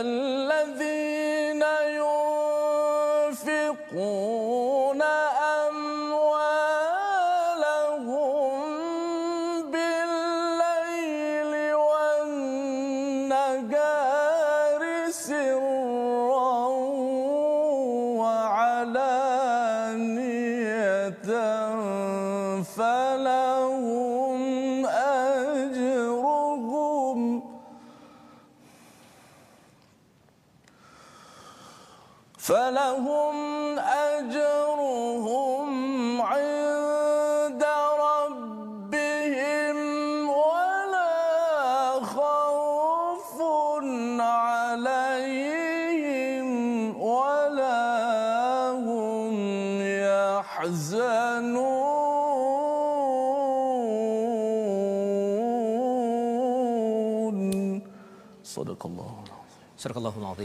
الذين ينفقون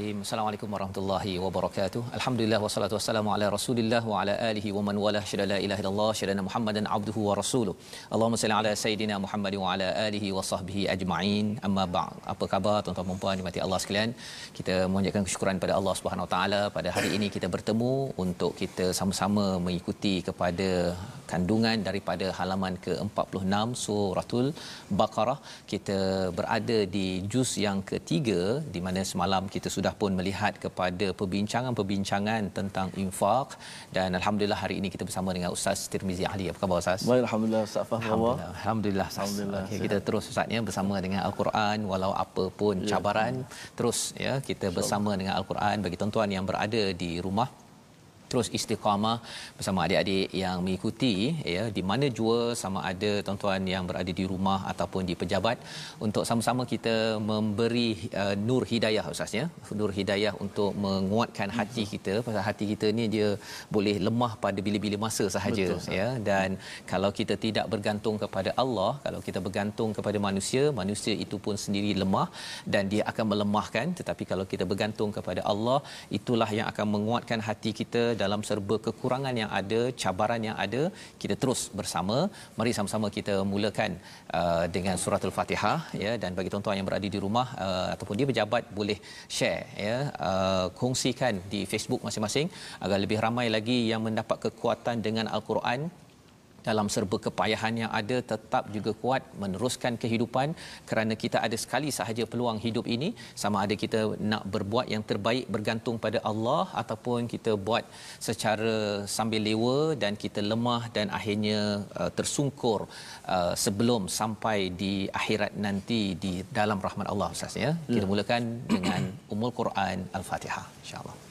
Al-Azim. Assalamualaikum warahmatullahi wabarakatuh. Alhamdulillah wassalatu wassalamu ala Rasulillah wa ala alihi wa man wala syada la ilaha illallah syada Muhammadan abduhu wa rasuluh. Allahumma salli ala sayidina Muhammad wa ala alihi wa sahbihi ajma'in. Amma ba'd. Apa khabar tuan-tuan dan puan dimati Allah sekalian? Kita mengucapkan kesyukuran pada Allah Subhanahu wa taala pada hari ini kita bertemu untuk kita sama-sama mengikuti kepada kandungan daripada halaman ke-46 suratul Baqarah. Kita berada di juz yang ketiga di mana semalam kita sudah pun melihat kepada perbincangan-perbincangan tentang infak dan alhamdulillah hari ini kita bersama dengan Ustaz Tirmizi Ali. Apa khabar Ustaz? Baik, Alhamdulillah Ustaz Fahmi Alhamdulillah. Alhamdulillah. Ustaz. Alhamdulillah, Okay, kita terus Ustaz ya bersama dengan Al-Quran walau apa pun Ya. cabaran terus ya kita bersama dengan Al-Quran bagi tuan-tuan yang berada di rumah terus istiqamah bersama adik-adik yang mengikuti ya di mana jua sama ada tuan-tuan yang berada di rumah ataupun di pejabat. Untuk sama-sama kita memberi uh, nur hidayah ustaz ya. Nur hidayah untuk menguatkan hati kita. Pasal hati kita ni dia boleh lemah pada bila-bila masa sahaja Betul, ya. Dan kalau kita tidak bergantung kepada Allah kalau kita bergantung kepada manusia manusia itu pun sendiri lemah dan dia akan melemahkan. Tetapi kalau kita bergantung kepada Allah itulah yang akan menguatkan hati kita dalam serba kekurangan yang ada cabaran yang ada kita terus bersama. Mari sama-sama kita mulakan uh, dengan surah al-Fatihah ya. Dan bagi tuan-tuan yang berada di rumah uh, ataupun di pejabat boleh share ya. Uh, kongsikan di Facebook masing-masing agar lebih ramai lagi yang mendapat kekuatan dengan al-Quran dalam serba kepayahan yang ada tetap juga kuat meneruskan kehidupan kerana kita ada sekali sahaja peluang hidup ini sama ada kita nak berbuat yang terbaik bergantung pada Allah ataupun kita buat secara sambil lewa dan kita lemah dan akhirnya uh, tersungkur uh, sebelum sampai di akhirat nanti di dalam rahmat Allah Ustaz ya. Kita mulakan dengan Ummul Quran Al-Fatihah insya-Allah.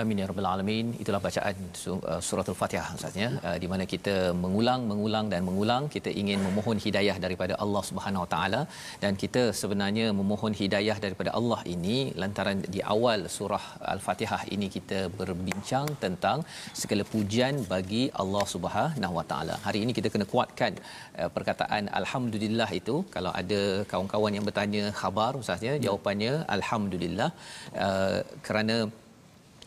Amin ya rabbal alamin. Itulah bacaan uh, surah al-Fatihah Ustaz ya. Uh, di mana kita mengulang, mengulang dan mengulang kita ingin memohon hidayah daripada Allah Subhanahu Wa Taala dan kita sebenarnya memohon hidayah daripada Allah ini lantaran di awal surah al-Fatihah ini kita berbincang tentang segala pujian bagi Allah Subhanahu Wa Taala. Hari ini kita kena kuatkan uh, perkataan alhamdulillah itu kalau ada kawan-kawan yang bertanya khabar Ustaz ya, jawapannya alhamdulillah kerana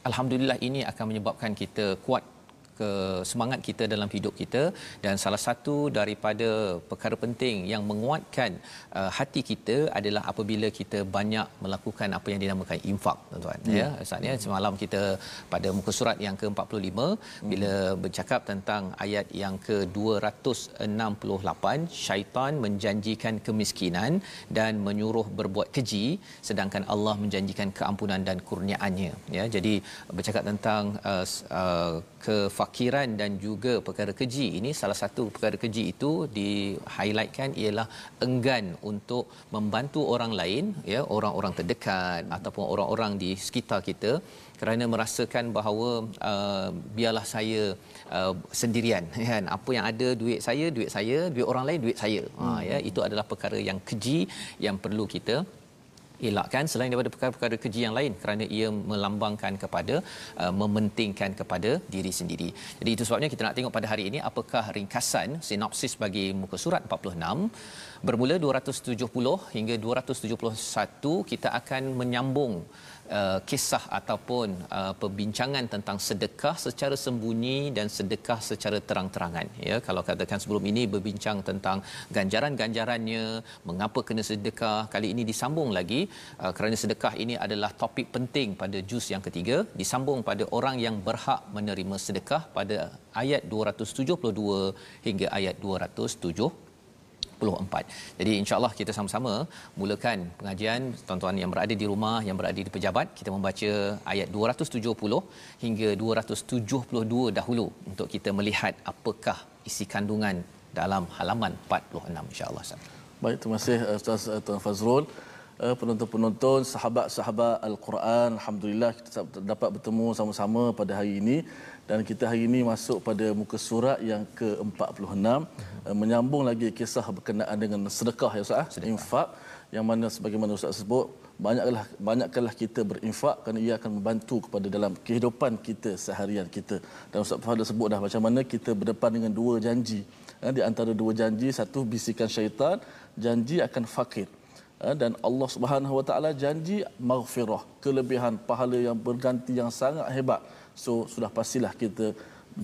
Alhamdulillah ini akan menyebabkan kita kuat ke semangat kita dalam hidup kita dan salah satu daripada perkara penting yang menguatkan uh, hati kita adalah apabila kita banyak melakukan apa yang dinamakan infak tuan-tuan hmm. ya Ustaz ya semalam kita pada muka surat yang ke-45 hmm. bila bercakap tentang ayat yang ke-268 syaitan menjanjikan kemiskinan dan menyuruh berbuat keji sedangkan Allah menjanjikan keampunan dan kurniaannya ya jadi bercakap tentang uh, uh, kefakiran dan juga perkara keji. Ini salah satu perkara keji itu di highlightkan ialah enggan untuk membantu orang lain ya orang-orang terdekat ataupun orang-orang di sekitar kita kerana merasakan bahawa uh, biarlah saya uh, sendirian kan. Apa yang ada duit saya duit saya duit orang lain duit saya. Hmm. ha ya itu adalah perkara yang keji yang perlu kita elakkan selain daripada perkara-perkara keji yang lain kerana ia melambangkan kepada uh, mementingkan kepada diri sendiri. Jadi itu sebabnya kita nak tengok pada hari ini apakah ringkasan sinopsis bagi muka surat 46 bermula 270 hingga 271 kita akan menyambung uh, kisah ataupun uh, perbincangan tentang sedekah secara sembunyi dan sedekah secara terang-terangan. Ya kalau katakan sebelum ini berbincang tentang ganjaran-ganjarannya mengapa kena sedekah kali ini disambung lagi. Uh, kerana sedekah ini adalah topik penting pada juz yang ketiga. Disambung pada orang yang berhak menerima sedekah pada ayat 272 hingga ayat 270 24. Jadi insya-Allah kita sama-sama mulakan pengajian tuan-tuan yang berada di rumah, yang berada di pejabat, kita membaca ayat 270 hingga 272 dahulu untuk kita melihat apakah isi kandungan dalam halaman 46 insya-Allah. Baik, terima kasih Ustaz uh, Tuan Fazrul. Uh, penonton-penonton, sahabat-sahabat Al-Quran, alhamdulillah kita dapat bertemu sama-sama pada hari ini. Dan kita hari ini masuk pada muka surat yang ke-46. Uh, menyambung lagi kisah berkenaan dengan sedekah ya Ustaz eh? infak. Yang mana sebagaimana Ustaz sebut banyaklah banyakkanlah kita berinfak kerana ia akan membantu kepada dalam kehidupan kita seharian kita. Dan Ustaz Fadil sebut dah macam mana kita berdepan dengan dua janji. Eh, di antara dua janji satu bisikan syaitan janji akan fakir. eh, dan Allah Subhanahu Wa Taala janji maghfirah kelebihan pahala yang berganti yang sangat hebat So sudah pastilah kita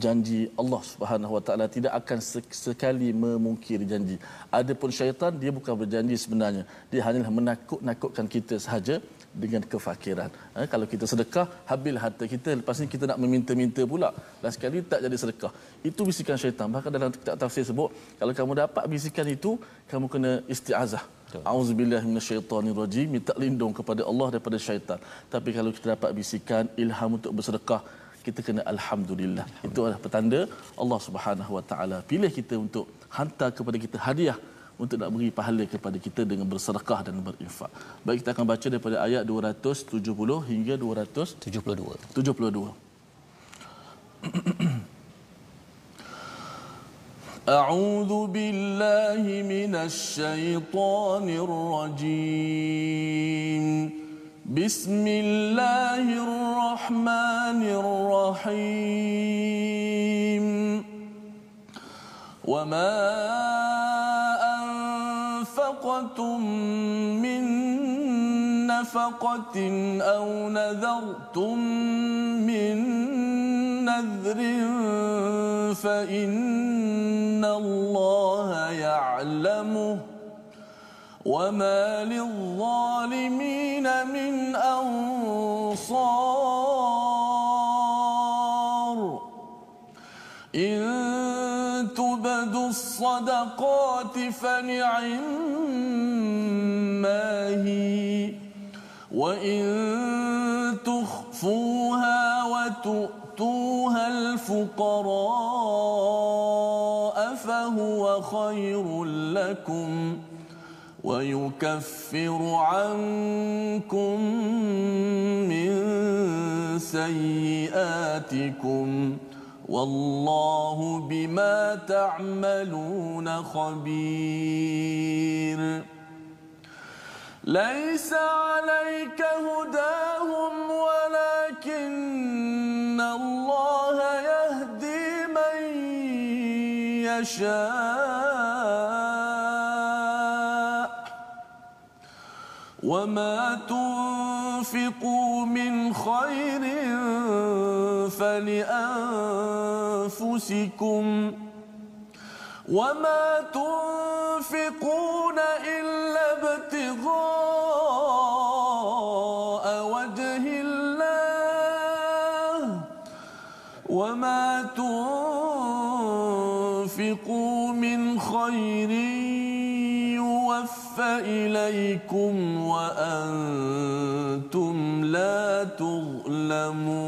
janji Allah Subhanahu Wa Taala tidak akan sekali memungkiri janji. Adapun syaitan dia bukan berjanji sebenarnya. Dia hanyalah menakut-nakutkan kita sahaja dengan kefakiran. Ha, kalau kita sedekah, habislah harta kita. Lepas ni kita nak meminta-minta pula. Dan sekali tak jadi sedekah. Itu bisikan syaitan. Bahkan dalam kitab tafsir sebut, kalau kamu dapat bisikan itu, kamu kena isti'azah. Auzubillahi minasyaitonirrajim. Minta lindung kepada Allah daripada syaitan. Tapi kalau kita dapat bisikan ilham untuk bersedekah, kita kena alhamdulillah. Itu adalah petanda Allah Subhanahu Wa Taala pilih kita untuk hantar kepada kita hadiah untuk nak beri pahala kepada kita dengan bersedekah dan berinfak. Baik kita akan baca daripada ayat 270 hingga 272. 72. أعوذ بالله من الشيطان الرجيم. بسم الله الرحمن الرحيم. وما أنفقتم من نفقة أو نذرتم من نذر فإن الله يعلمه وما للظالمين من أنصار إن تبدوا الصدقات فنعم ما هي وإن تخفوها وتؤتوها الفقراء فهو خير لكم ويكفر عنكم من سيئاتكم والله بما تعملون خبير ليس عليك هداهم ولكن الله يهدي من يشاء. وما تنفقوا من خير فلأنفسكم أنفسكم وما تنفقون إليكم وأنتم لا تظلمون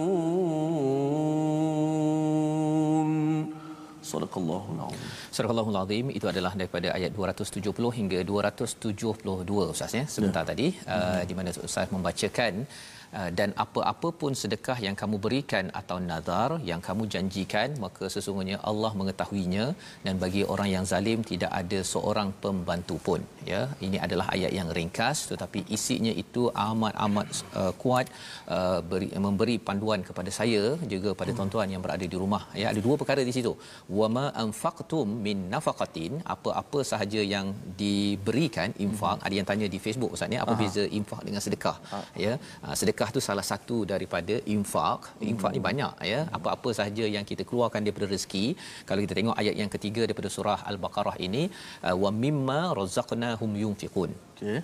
صدق الله العظيم Surah Al-Allahul Azim itu adalah daripada ayat 270 hingga 272 Ustaz ya sebentar ya. tadi uh, hmm. di mana Ustaz membacakan Uh, dan apa-apa pun sedekah yang kamu berikan atau nazar yang kamu janjikan maka sesungguhnya Allah mengetahuinya dan bagi orang yang zalim tidak ada seorang pembantu pun ya ini adalah ayat yang ringkas tetapi isinya itu amat amat uh, kuat uh, beri, memberi panduan kepada saya juga pada hmm. tuan-tuan yang berada di rumah ya ada dua perkara di situ wama anfaqtum min nafaqatin apa-apa sahaja yang diberikan infak hmm. ada yang tanya di Facebook ustaz ni apa Aha. beza infak dengan sedekah Aha. ya uh, sedekah sedekah tu salah satu daripada infak. Infak ni banyak ya. Apa-apa sahaja yang kita keluarkan daripada rezeki. Kalau kita tengok ayat yang ketiga daripada surah Al-Baqarah ini, uh, wa mimma razaqnahum yunfiqun. Okey.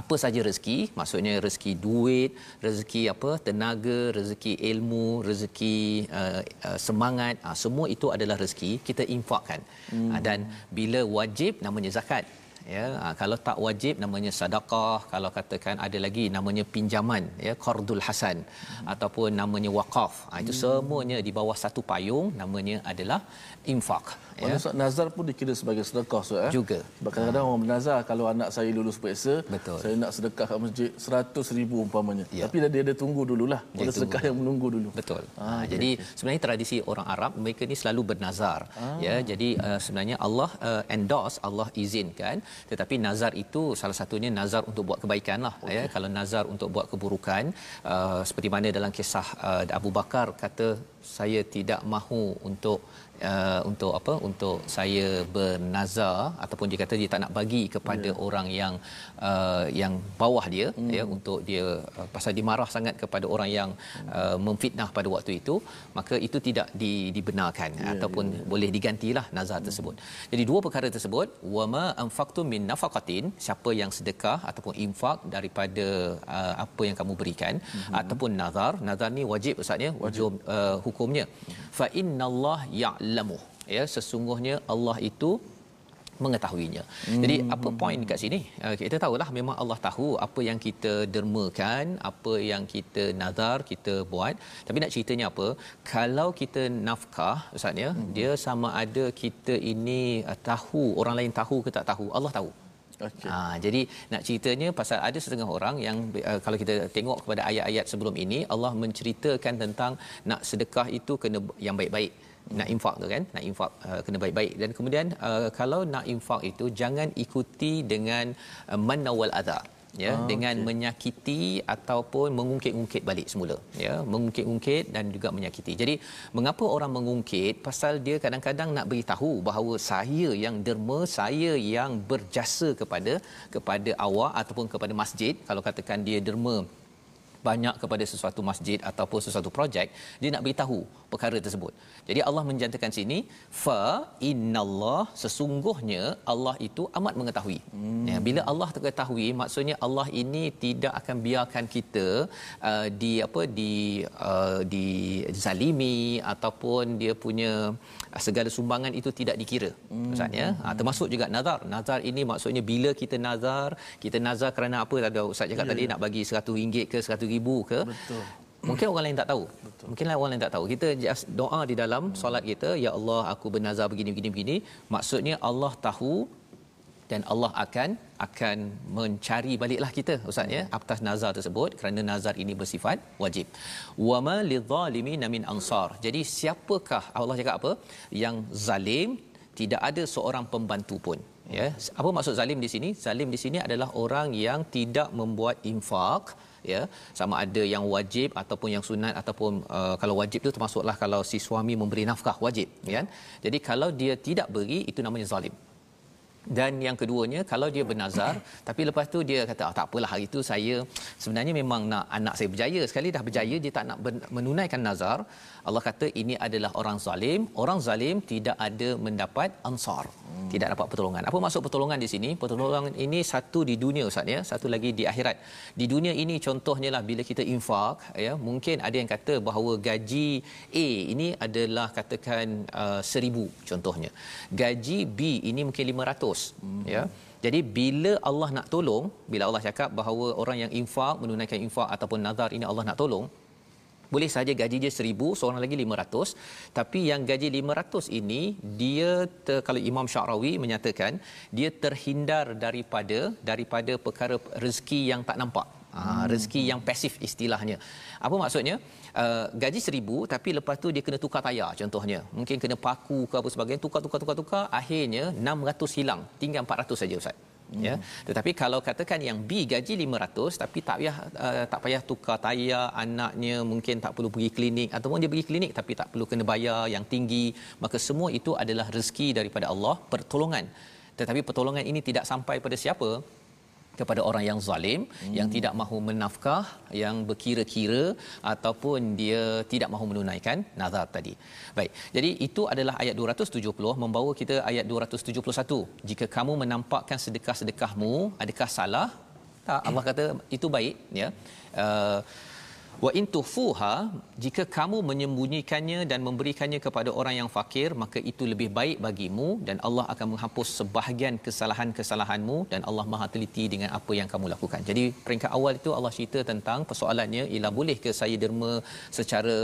Apa saja rezeki, maksudnya rezeki duit, rezeki apa, tenaga, rezeki ilmu, rezeki uh, uh, semangat, uh, semua itu adalah rezeki kita infakkan. Hmm. Uh, dan bila wajib namanya zakat ya ha, kalau tak wajib namanya sedekah kalau katakan ada lagi namanya pinjaman ya qardul hasan hmm. ataupun namanya waqaf ha, itu hmm. semuanya di bawah satu payung namanya adalah infak ya Maksud nazar pun dikira sebagai sedekah so eh juga sebab kadang-kadang ha. orang bernazar kalau anak saya lulus periksa Betul. saya nak sedekah kat masjid 100 ribu umpamanya ya. tapi dia ada tunggu dululah ada sedekah yang menunggu dulu betul ha, ha, jadi okay. sebenarnya tradisi orang Arab mereka ni selalu bernazar ha. ya jadi uh, sebenarnya Allah uh, endorse Allah izinkan tetapi nazar itu salah satunya nazar untuk buat kebaikan lah okay. ya kalau nazar untuk buat keburukan uh, seperti mana dalam kisah uh, Abu Bakar kata saya tidak mahu untuk uh, untuk apa untuk saya bernazar ataupun dia kata dia tak nak bagi kepada yeah. orang yang uh, yang bawah dia mm. ya untuk dia uh, pasal dimarah sangat kepada orang yang uh, memfitnah pada waktu itu maka itu tidak di, dibenarkan yeah, ataupun yeah, yeah. boleh digantilah nazar mm. tersebut. Jadi dua perkara tersebut wama anfaqtum min nafaqatin siapa yang sedekah ataupun infak daripada uh, apa yang kamu berikan mm-hmm. ataupun nazar nazar ni wajib ustaz ya wajib uh, hukumnya mm-hmm. fa innallah ya ya'lamu ya sesungguhnya Allah itu mengetahuinya. Hmm. Jadi apa poin dekat sini? Uh, kita tahulah memang Allah tahu apa yang kita dermakan, apa yang kita nazar kita buat. Tapi nak ceritanya apa? Kalau kita nafkah ustaz ya, hmm. dia sama ada kita ini uh, tahu, orang lain tahu ke tak tahu, Allah tahu. Okay. Ha, jadi nak ceritanya pasal ada setengah orang yang uh, kalau kita tengok kepada ayat-ayat sebelum ini Allah menceritakan tentang nak sedekah itu kena yang baik-baik nak infak tu kan nak infak uh, kena baik-baik. Dan kemudian uh, kalau nak infak itu jangan ikuti dengan uh, manawal adha ya ah, dengan okay. menyakiti ataupun mengungkit-ungkit balik semula ya mengungkit-ungkit dan juga menyakiti. Jadi mengapa orang mengungkit? Pasal dia kadang-kadang nak beritahu bahawa saya yang derma saya yang berjasa kepada kepada awak ataupun kepada masjid kalau katakan dia derma banyak kepada sesuatu masjid ataupun sesuatu projek dia nak beritahu perkara tersebut jadi Allah menjantakan sini fa innallah sesungguhnya Allah itu amat mengetahui hmm. ya bila Allah mengetahui maksudnya Allah ini tidak akan biarkan kita uh, di apa di uh, di zalimi ataupun dia punya uh, segala sumbangan itu tidak dikira hmm. maksudnya ha, termasuk juga nazar nazar ini maksudnya bila kita nazar kita nazar kerana apa tadi ustaz cakap yeah, tadi yeah. nak bagi 100 ringgit ke 100 ribu ke betul. mungkin orang lain tak tahu. Betul. Mungkin orang lain tak tahu. Kita just doa di dalam solat kita ya Allah aku bernazar begini begini begini maksudnya Allah tahu dan Allah akan akan mencari baliklah kita ustaz ya atas nazar tersebut. Kerana nazar ini bersifat wajib. Wama lidzalimin min ansar. Jadi siapakah Allah cakap apa? Yang zalim tidak ada seorang pembantu pun ya. Apa maksud zalim di sini? Zalim di sini adalah orang yang tidak membuat infak ya. Sama ada yang wajib ataupun yang sunat ataupun uh, kalau wajib itu termasuklah kalau si suami memberi nafkah wajib ya. kan? Jadi kalau dia tidak beri itu namanya zalim. Dan yang keduanya kalau dia bernazar tapi lepas tu dia kata oh, tak apalah hari itu saya sebenarnya memang nak anak saya berjaya sekali dah berjaya dia tak nak menunaikan nazar Allah kata ini adalah orang zalim. Orang zalim tidak ada mendapat ansar. Hmm. tidak dapat pertolongan. Apa maksud pertolongan di sini? Pertolongan ini satu di dunia ustaz ya. Satu lagi di akhirat. Di dunia ini contohnya lah bila kita infak ya mungkin ada yang kata bahawa gaji A ini adalah katakan uh, seribu contohnya. Gaji B ini mungkin 500 hmm. ya. Jadi bila Allah nak tolong bila Allah cakap bahawa orang yang infak menunaikan infak ataupun nazar ini Allah nak tolong boleh saja gaji dia 1000 seorang lagi 500 tapi yang gaji 500 ini dia ter, kalau Imam Syarawi menyatakan dia terhindar daripada daripada perkara rezeki yang tak nampak. Ha, rezeki yang pasif istilahnya. Apa maksudnya? Uh, gaji 1000 tapi lepas tu dia kena tukar tayar contohnya. Mungkin kena paku ke apa sebagainya tukar tukar tukar tukar. Akhirnya 600 hilang. Tinggal 400 saja ustaz Hmm. ya tetapi kalau katakan yang B gaji 500 tapi tak payah uh, tak payah tukar tayar anaknya mungkin tak perlu pergi klinik ataupun dia pergi klinik tapi tak perlu kena bayar yang tinggi maka semua itu adalah rezeki daripada Allah pertolongan. Tetapi pertolongan ini tidak sampai pada siapa kepada orang yang zalim hmm. yang tidak mahu menafkah yang berkira-kira ataupun dia tidak mahu menunaikan nazar tadi. Baik. Jadi itu adalah ayat 270 membawa kita ayat 271. Jika kamu menampakkan sedekah-sedekahmu adakah salah? Tak Allah kata itu baik ya. Uh, wa in tufuha jika kamu menyembunyikannya dan memberikannya kepada orang yang fakir maka itu lebih baik bagimu dan Allah akan menghapus sebahagian kesalahan-kesalahanmu dan Allah Maha teliti dengan apa yang kamu lakukan. Jadi peringkat awal itu Allah cerita tentang persoalannya ialah boleh ke saya derma secara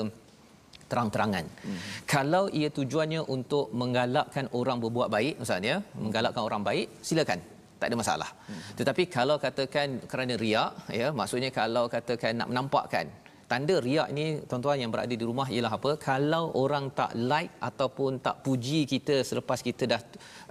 terang-terangan. Hmm. Kalau ia tujuannya untuk menggalakkan orang berbuat baik ustaz ya, menggalakkan orang baik, silakan tak ada masalah. Hmm. Tetapi kalau katakan kerana riak ya, maksudnya kalau katakan nak menampakkan tanda riak ni tuan-tuan yang berada di rumah ialah apa? Kalau orang tak like ataupun tak puji kita selepas kita dah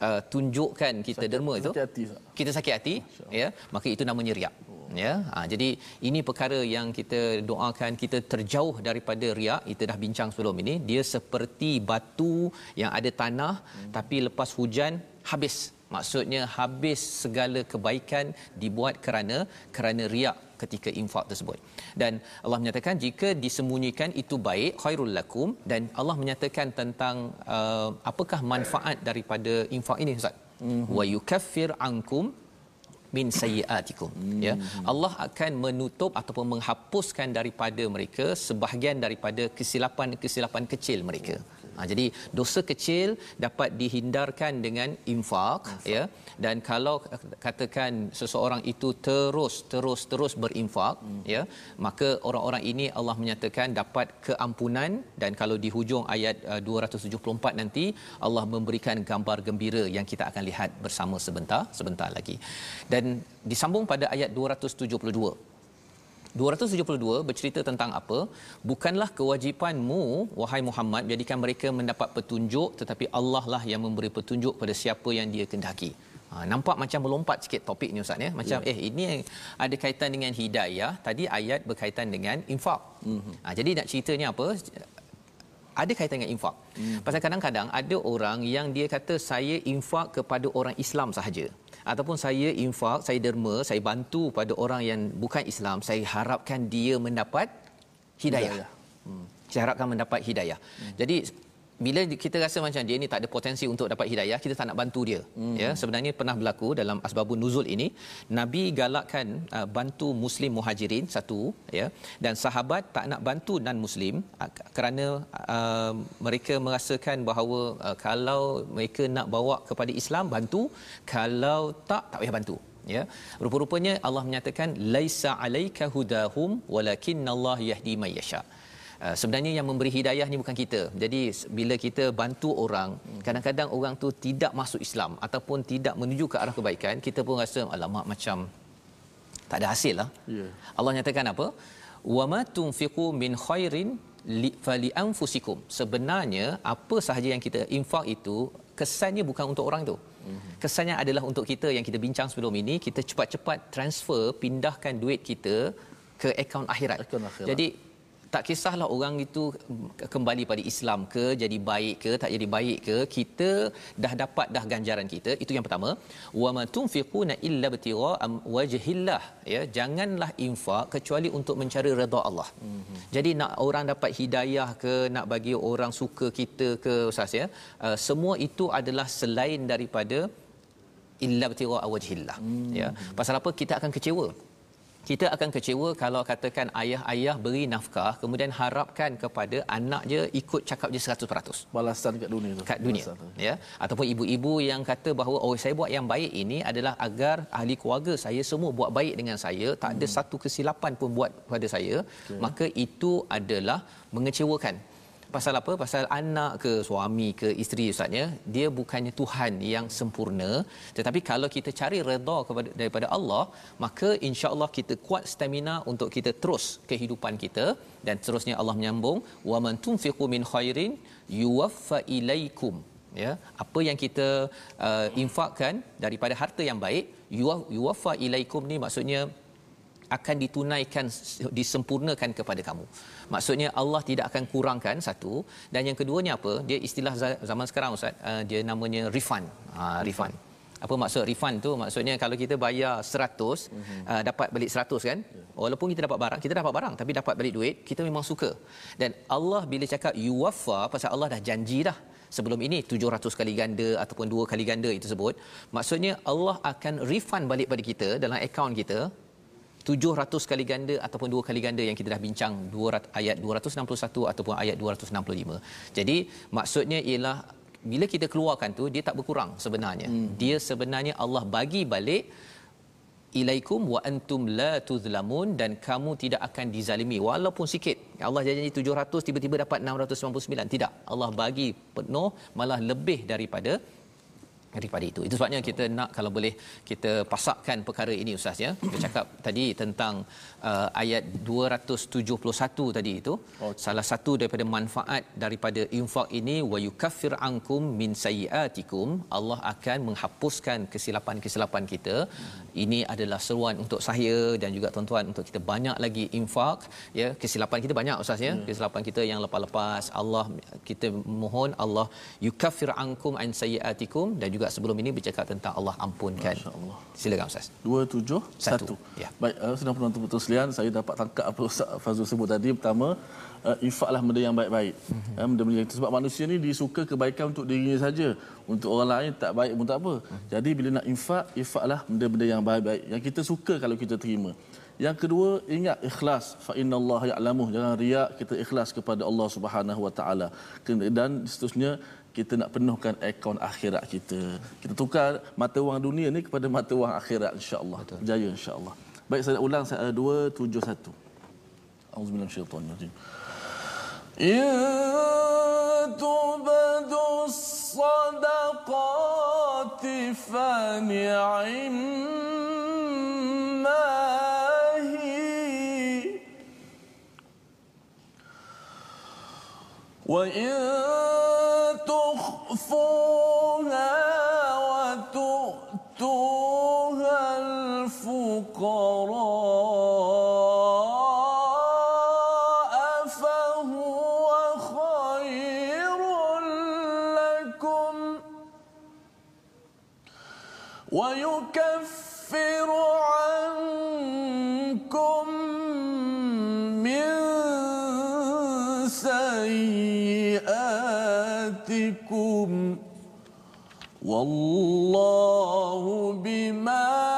uh, tunjukkan kita sakit, derma itu hati, kita sakit hati ya maka itu namanya riak oh. ya. Ha, jadi ini perkara yang kita doakan kita terjauh daripada riak. Kita dah bincang sebelum ini. Dia seperti batu yang ada tanah hmm. tapi lepas hujan habis. Maksudnya habis segala kebaikan dibuat kerana kerana riak ketika infak tersebut. Dan Allah menyatakan jika disembunyikan itu baik khairul lakum dan Allah menyatakan tentang uh, apakah manfaat daripada infak ini Ustaz. Mm-hmm. Wa yukaffir ankum min sayyiatikum mm-hmm. ya Allah akan menutup ataupun menghapuskan daripada mereka sebahagian daripada kesilapan-kesilapan kecil mereka. Ha, jadi dosa kecil dapat dihindarkan dengan infak, infak ya. Dan kalau katakan seseorang itu terus terus terus berinfak hmm. ya, maka orang-orang ini Allah menyatakan dapat keampunan dan kalau di hujung ayat uh, 274 nanti Allah memberikan gambar gembira yang kita akan lihat bersama sebentar sebentar lagi. Dan disambung pada ayat 272 272 bercerita tentang apa? Bukanlah kewajipanmu wahai Muhammad jadikan mereka mendapat petunjuk tetapi Allah lah yang memberi petunjuk pada siapa yang dia kehendaki. Ha, nampak macam melompat sikit topik ni Ustaz ya. Macam ya. eh ini ada kaitan dengan hidayah. Tadi ayat berkaitan dengan infak. Mm-hmm. Ha, jadi nak ceritanya apa? Ada kaitan dengan infak. Mm-hmm. Pasal kadang-kadang ada orang yang dia kata saya infak kepada orang Islam sahaja ataupun saya infak, saya derma, saya bantu pada orang yang bukan Islam, saya harapkan dia mendapat hidayah. hidayah. Hmm. Saya harapkan mendapat hidayah. Hmm. Jadi bila kita rasa macam dia ni tak ada potensi untuk dapat hidayah kita tak nak bantu dia. Hmm. ya sebenarnya pernah berlaku dalam asbabun nuzul ini nabi galakkan uh, bantu muslim muhajirin satu ya dan sahabat tak nak bantu non muslim uh, kerana uh, mereka merasakan bahawa uh, kalau mereka nak bawa kepada Islam bantu kalau tak tak payah bantu ya. Rupa-rupanya Allah menyatakan laisa alaika hudahum walakinnallaha yahdi may yasha' Uh, sebenarnya yang memberi hidayah ni bukan kita. Jadi bila kita bantu orang, kadang-kadang orang tu tidak masuk Islam ataupun tidak menuju ke arah kebaikan, kita pun rasa alamak macam tak ada hasil lah. Yeah. Allah nyatakan apa? Wa ma tunfiqu min khairin li fali anfusikum. Sebenarnya apa sahaja yang kita infak itu kesannya bukan untuk orang tu. Mhm. Kesannya adalah untuk kita yang kita bincang sebelum ini, kita cepat-cepat transfer, pindahkan duit kita ke akaun akhirat. akhirat. Jadi tak kisahlah orang itu kembali pada Islam ke jadi baik ke tak jadi baik ke kita dah dapat dah ganjaran kita. Itu yang pertama. Wa ma tunfiquna illa btigha wajhillah. Ya janganlah infak kecuali untuk mencari redha Allah. Mm-hmm. jadi nak orang dapat hidayah ke nak bagi orang suka kita ke ustaz ya uh, semua itu adalah selain daripada illa btigha wajhillah. Mm-hmm. ya pasal apa? Kita akan kecewa kita akan kecewa kalau katakan ayah-ayah beri nafkah kemudian harapkan kepada anak je ikut cakap je 100%. Balasan kat dunia tu. Kat dunia. Ya. Ataupun ibu-ibu yang kata bahawa oh saya buat yang baik ini adalah agar ahli keluarga saya semua buat baik dengan saya, tak ada hmm. satu kesilapan pun buat pada saya, okay. maka itu adalah mengecewakan pasal apa? Pasal anak ke suami ke isteri ustaznya dia bukannya tuhan yang sempurna. Tetapi kalau kita cari redha kepada daripada Allah maka insya-Allah kita kuat stamina untuk kita terus kehidupan kita. Dan terusnya Allah menyambung wa man tunfiqu min khairin yuwaffa ilaikum. Ya apa yang kita uh, infakkan daripada harta yang baik yuwaffa ilaikum ni maksudnya akan ditunaikan disempurnakan kepada kamu. Maksudnya Allah tidak akan kurangkan satu dan yang keduanya apa? Dia istilah zaman sekarang ustaz, uh, dia namanya refund. Ha uh, refund. Apa maksud refund tu? Maksudnya kalau kita bayar 100 mm-hmm. uh, dapat balik 100 kan? Walaupun kita dapat barang, kita dapat barang tapi dapat balik duit, kita memang suka. Dan Allah bila cakap yuwaffa pasal Allah dah janji dah sebelum ini 700 kali ganda ataupun dua kali ganda itu sebut maksudnya Allah akan refund balik pada kita dalam akaun kita 700 kali ganda ataupun dua kali ganda yang kita dah bincang 200 ayat 261 ataupun ayat 265. Jadi maksudnya ialah bila kita keluarkan tu dia tak berkurang sebenarnya. Hmm. Dia sebenarnya Allah bagi balik ilaikum wa antum la tuzlamun dan kamu tidak akan dizalimi walaupun sikit. Allah janji 700 tiba-tiba dapat 699. Tidak. Allah bagi penuh malah lebih daripada daripada itu. Itu sebabnya kita nak kalau boleh kita pasakkan perkara ini ustaz ya. Kita cakap tadi tentang uh, ayat 271 tadi itu. Oh. Salah satu daripada manfaat daripada infak ini wa yukaffir ankum min sayiatikum. Allah akan menghapuskan kesilapan-kesilapan kita. Ini adalah seruan untuk saya dan juga tuan-tuan untuk kita banyak lagi infak ya. Kesilapan kita banyak ustaz ya. Hmm. Kesilapan kita yang lepas-lepas Allah kita mohon Allah yukaffir ankum an sayiatikum dan juga juga sebelum ini bercakap tentang Allah ampunkan. Silakan Ustaz. 271. Ya. Baik, uh, sedang penonton betul sekalian, saya dapat tangkap apa Ustaz Fazul sebut tadi. Pertama, uh, infaklah benda yang baik-baik. Mm-hmm. Uh, benda-benda yang sebab manusia ni disuka kebaikan untuk dirinya saja. Untuk orang lain tak baik pun tak apa. Mm-hmm. Jadi bila nak infak, infaklah benda-benda yang baik-baik yang kita suka kalau kita terima. Yang kedua, ingat ikhlas. Fa inna Allah ya'lamu. Jangan riak, kita ikhlas kepada Allah Subhanahu Wa Taala. Dan seterusnya, kita nak penuhkan akaun akhirat kita. Kita tukar mata wang dunia ni kepada mata wang akhirat insya-Allah. Jaya insya-Allah. Baik saya ulang saya 271. Auzubillahi minasyaitonir rajim. Ya tubadu sadaqati fa ni'imma wa وتؤتوها الفقراء فهو خير لكم ويكفر عنكم سيئاتكم والله بما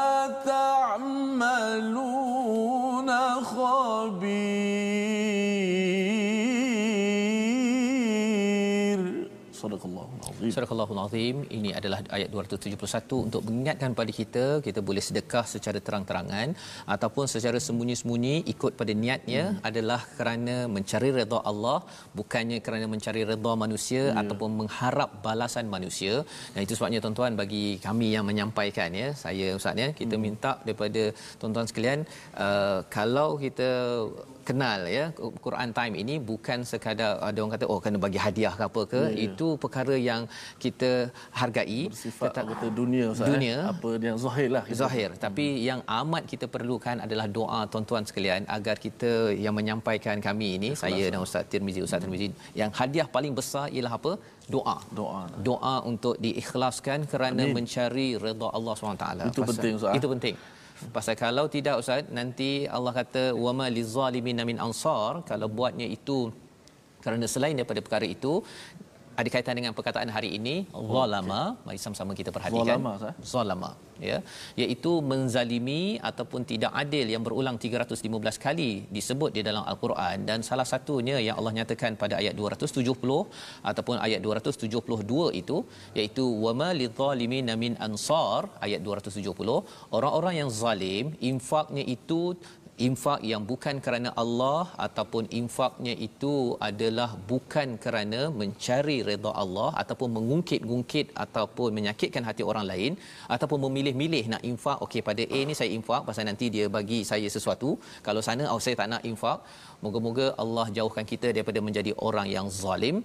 Surahullahul Azim ini adalah ayat 271 untuk mengingatkan pada kita kita boleh sedekah secara terang-terangan ataupun secara sembunyi-sembunyi ikut pada niatnya hmm. adalah kerana mencari redha Allah bukannya kerana mencari redha manusia hmm. ataupun mengharap balasan manusia dan itu sebabnya tuan-tuan bagi kami yang menyampaikan ya saya ustaz ya kita hmm. minta daripada tuan-tuan sekalian uh, kalau kita kenal ya Quran time ini bukan sekadar ada orang kata oh kena bagi hadiah ke apa ke ya, ya. itu perkara yang kita hargai bersifat tetap kata dunia Ustaz, dunia eh? apa yang zahir lah kita. zahir tapi hmm. yang amat kita perlukan adalah doa tuan-tuan sekalian agar kita yang menyampaikan kami ini Ikhlas. saya dan Ustaz Tirmizi Ustaz hmm. Tirmizi yang hadiah paling besar ialah apa doa doa doa untuk diikhlaskan kerana Amin. mencari redha Allah SWT itu Pasal, penting Ustaz itu penting Pasal kalau tidak Ustaz nanti Allah kata wama lizalimin min ansar. Kalau buatnya itu kerana selain daripada perkara itu ada kaitan dengan perkataan hari ini zalama. mari sama-sama kita perhatikan. Zalama zalama ya. Iaitu menzalimi ataupun tidak adil yang berulang 315 kali disebut di dalam al-Quran. Dan salah satunya yang Allah nyatakan pada ayat 270 ataupun ayat 272 itu iaitu wama lidzalimin min ansar ayat 270 orang-orang yang zalim infaknya itu infak yang bukan kerana Allah ataupun infaknya itu adalah bukan kerana mencari redha Allah ataupun mengungkit-ungkit ataupun menyakitkan hati orang lain ataupun memilih-milih nak infak okey pada A ni saya infak pasal nanti dia bagi saya sesuatu. Kalau sana oh saya tak nak infak moga-moga Allah jauhkan kita daripada menjadi orang yang zalim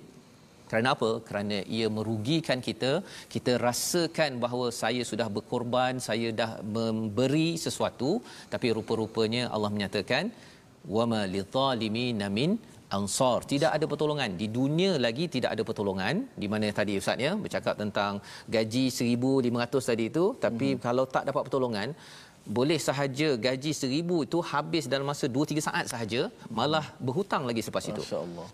kerana apa? Kerana ia merugikan kita. Kita rasakan bahawa saya sudah berkorban, saya dah memberi sesuatu, tapi rupa-rupanya Allah menyatakan wama lidzalimina min ansar tidak ada pertolongan di dunia lagi tidak ada pertolongan di mana tadi ustaz ya bercakap tentang gaji 1500 tadi itu tapi mm-hmm. kalau tak dapat pertolongan boleh sahaja gaji seribu itu habis dalam masa 2-3 saat sahaja malah berhutang lagi selepas itu.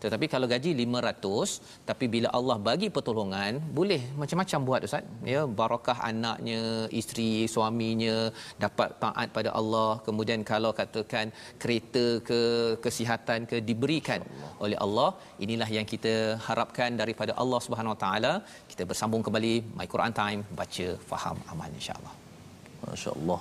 Tetapi kalau gaji 500 tapi bila Allah bagi pertolongan boleh macam-macam buat Ustaz. Ya barakah anaknya isteri suaminya dapat taat pada Allah. Kemudian kalau katakan kereta ke kesihatan ke diberikan oleh Allah inilah yang kita harapkan daripada Allah Subhanahu Wa Taala. Kita bersambung kembali my Quran time baca faham amal insyaallah. masya-Allah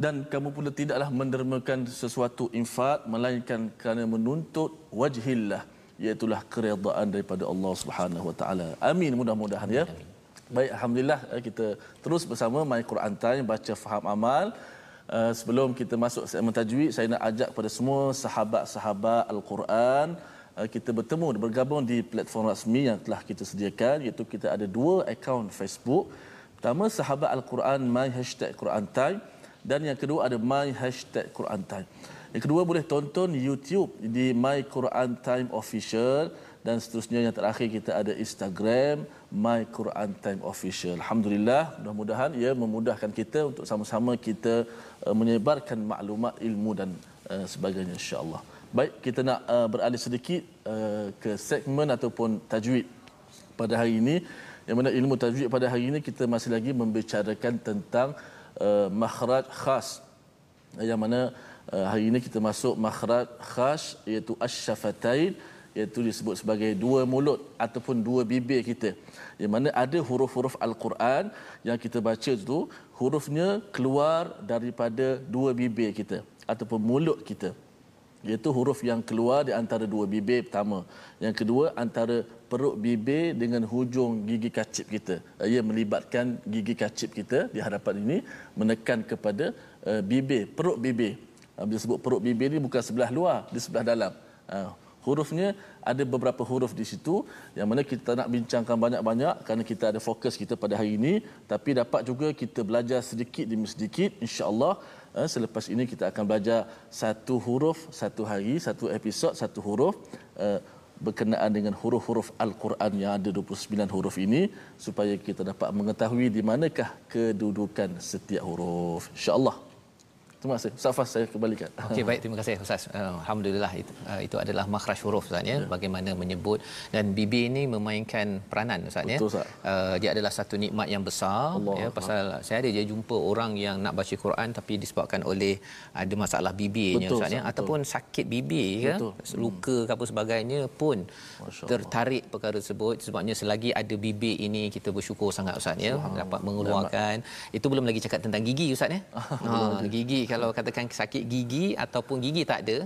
dan kamu pula tidaklah mendermakan sesuatu infak melainkan kerana menuntut wajhillah iaitu keredaan daripada Allah Subhanahu Wa Taala. Amin mudah-mudahan ya. Baik alhamdulillah eh, kita terus bersama My Quran Time baca faham amal. Uh, sebelum kita masuk segmen tajwid saya nak ajak kepada semua sahabat-sahabat Al-Quran uh, kita bertemu bergabung di platform rasmi yang telah kita sediakan iaitu kita ada dua akaun Facebook. Pertama sahabat Al-Quran My Hashtag Quran Time dan yang kedua ada My Hashtag Quran Time. Yang kedua boleh tonton YouTube di My Quran Time Official dan seterusnya yang terakhir kita ada Instagram My Quran Time Official. Alhamdulillah, mudah-mudahan ia memudahkan kita untuk sama-sama kita uh, menyebarkan maklumat ilmu dan uh, sebagainya insya-Allah. Baik, kita nak uh, beralih sedikit uh, ke segmen ataupun tajwid pada hari ini. Yang mana ilmu tajwid pada hari ini kita masih lagi membicarakan tentang uh, makhraj khas. Yang mana uh, hari ini kita masuk makhraj khas iaitu asy-syafatain iaitu disebut sebagai dua mulut ataupun dua bibir kita. Yang mana ada huruf-huruf Al-Quran yang kita baca itu hurufnya keluar daripada dua bibir kita ataupun mulut kita. Iaitu huruf yang keluar di antara dua bibir pertama. Yang kedua antara perut bibir dengan hujung gigi kacip kita. Ia melibatkan gigi kacip kita di hadapan ini menekan kepada uh, bibir, perut bibir. Uh, bila sebut perut bibir ni bukan sebelah luar, di sebelah dalam. Uh, hurufnya ada beberapa huruf di situ yang mana kita nak bincangkan banyak-banyak kerana kita ada fokus kita pada hari ini tapi dapat juga kita belajar sedikit demi sedikit insya-Allah Uh, selepas ini kita akan belajar satu huruf satu hari, satu episod satu huruf uh, berkenaan dengan huruf-huruf Al-Quran yang ada 29 huruf ini supaya kita dapat mengetahui di manakah kedudukan setiap huruf. Insya-Allah. Terima kasih. Ustaz Fas saya kembalikan. Okey baik terima kasih Ustaz. Uh, Alhamdulillah itu uh, itu adalah makhraj huruf Ustaz ya. ya. Bagaimana menyebut dan bibir ini memainkan peranan Ustaz ya. Betul Ustaz. Uh, dia adalah satu nikmat yang besar Allah ya pasal Allah. saya ada je jumpa orang yang nak baca Quran tapi disebabkan oleh ada masalah bibirnya Ustaz ya ataupun sakit bibir ke luka ke apa sebagainya pun tertarik perkara tersebut sebabnya selagi ada bibir ini kita bersyukur sangat Ustaz ya dapat mengeluarkan itu belum lagi cakap tentang gigi Ustaz ya. ha, gigi kalau katakan sakit gigi ataupun gigi tak ada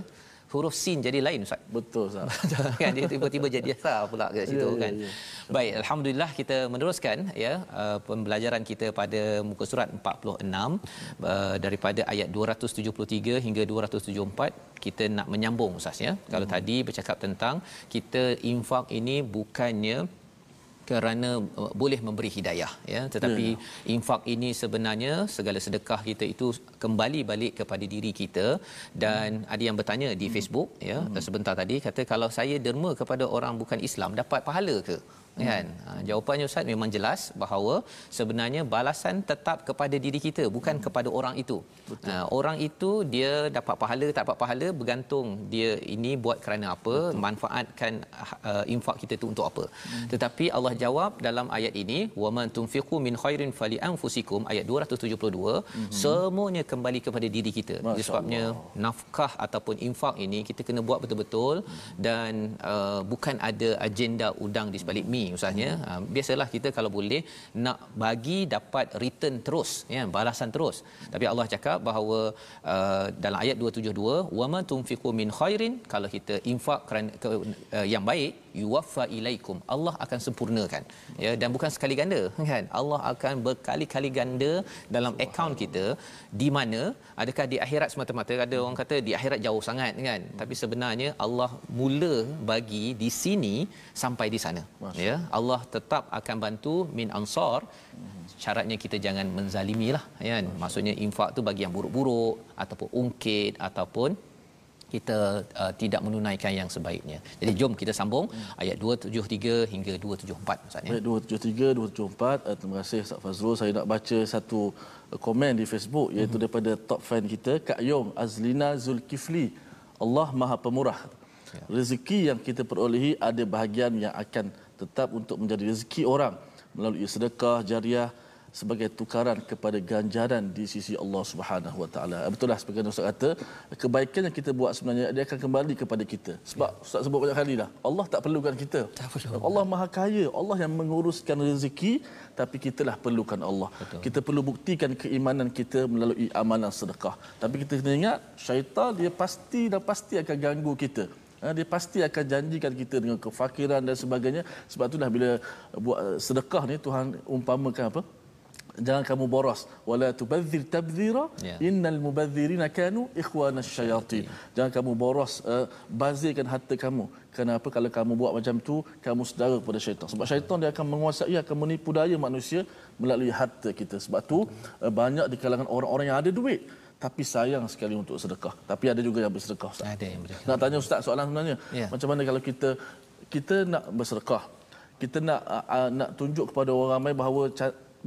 huruf sin jadi lain ustaz betul ustaz kan dia tiba-tiba jadi asal pula kat situ yeah, kan yeah, yeah. baik alhamdulillah kita meneruskan ya uh, pembelajaran kita pada muka surat 46 uh, daripada ayat 273 hingga 274 kita nak menyambung ustaz ya kalau hmm. tadi bercakap tentang kita infak ini bukannya kerana uh, boleh memberi hidayah ya tetapi ya, ya. infak ini sebenarnya segala sedekah kita itu kembali balik kepada diri kita dan hmm. ada yang bertanya di hmm. Facebook ya hmm. sebentar tadi kata kalau saya derma kepada orang bukan Islam dapat pahala ke kan ha, jawapannya ustaz memang jelas bahawa sebenarnya balasan tetap kepada diri kita bukan hmm. kepada orang itu ha, orang itu dia dapat pahala tak dapat pahala bergantung dia ini buat kerana apa Betul. manfaatkan uh, infak kita itu untuk apa hmm. tetapi Allah jawab dalam ayat ini wa man tunfiqu min khairin fali anfusikum ayat 272 hmm. semuanya kembali kepada diri kita Masya sebabnya Allah. nafkah ataupun infak ini kita kena buat betul-betul hmm. dan uh, bukan ada agenda udang di sebalik mi usahanya uh, biasalah kita kalau boleh nak bagi dapat return terus ya balasan terus. Tapi Allah cakap bahawa uh, dalam ayat 272 wama tunfiqu min khairin kalau kita infak kerana ke, uh, yang baik yuwaffa ilaikum. Allah akan sempurnakan. Ya dan bukan sekali ganda kan? Allah akan berkali-kali ganda dalam akaun kita. Di mana? Adakah di akhirat semata-mata? Ada orang kata di akhirat jauh sangat kan? Tapi sebenarnya Allah mula bagi di sini sampai di sana. Masya. ya Allah tetap akan bantu min ansar. Syaratnya kita jangan menzalimilah kan? Maksudnya infak tu bagi yang buruk-buruk ataupun ungkit ataupun kita uh, tidak menunaikan yang sebaiknya. Jadi jom kita sambung hmm. ayat 273 hingga 274 Ustaz ya. Ayat 273 274 uh, terima kasih Ustaz Fazrul saya nak baca satu uh, komen di Facebook iaitu hmm. daripada top fan kita Kak Yong Azlina Zulkifli. Allah Maha Pemurah. Ya. Rezeki yang kita perolehi ada bahagian yang akan tetap untuk menjadi rezeki orang melalui sedekah jariah sebagai tukaran kepada ganjaran di sisi Allah Subhanahu Wa Taala. Betul lah sebagai Ustaz kata, kebaikan yang kita buat sebenarnya dia akan kembali kepada kita. Sebab ya. Ustaz sebut banyak kali dah, Allah tak perlukan kita. Tak perlu. Allah Maha Kaya, Allah yang menguruskan rezeki tapi kitalah perlukan Allah. Betul. Kita perlu buktikan keimanan kita melalui amalan sedekah. Tapi kita kena ingat syaitan dia pasti dan pasti akan ganggu kita. Ha, dia pasti akan janjikan kita dengan kefakiran dan sebagainya. Sebab itulah bila buat sedekah ni Tuhan umpamakan apa? Jangan kamu boros. Wala tubadzir tabdzira yeah. innal mubadzirina kanu ikhwana syayatin. Jangan kamu boros uh, bazirkan harta kamu. Kenapa? Kalau kamu buat macam tu kamu saudara kepada syaitan. Sebab syaitan dia akan menguasai akan menipu daya manusia melalui harta kita. Sebab tu uh, banyak di kalangan orang-orang yang ada duit tapi sayang sekali untuk sedekah. Tapi ada juga yang bersedekah ustaz. Ada yang bersedekah. Nak tanya ustaz soalan sebenarnya? Yeah. macam mana kalau kita kita nak bersedekah? Kita nak uh, nak tunjuk kepada orang ramai bahawa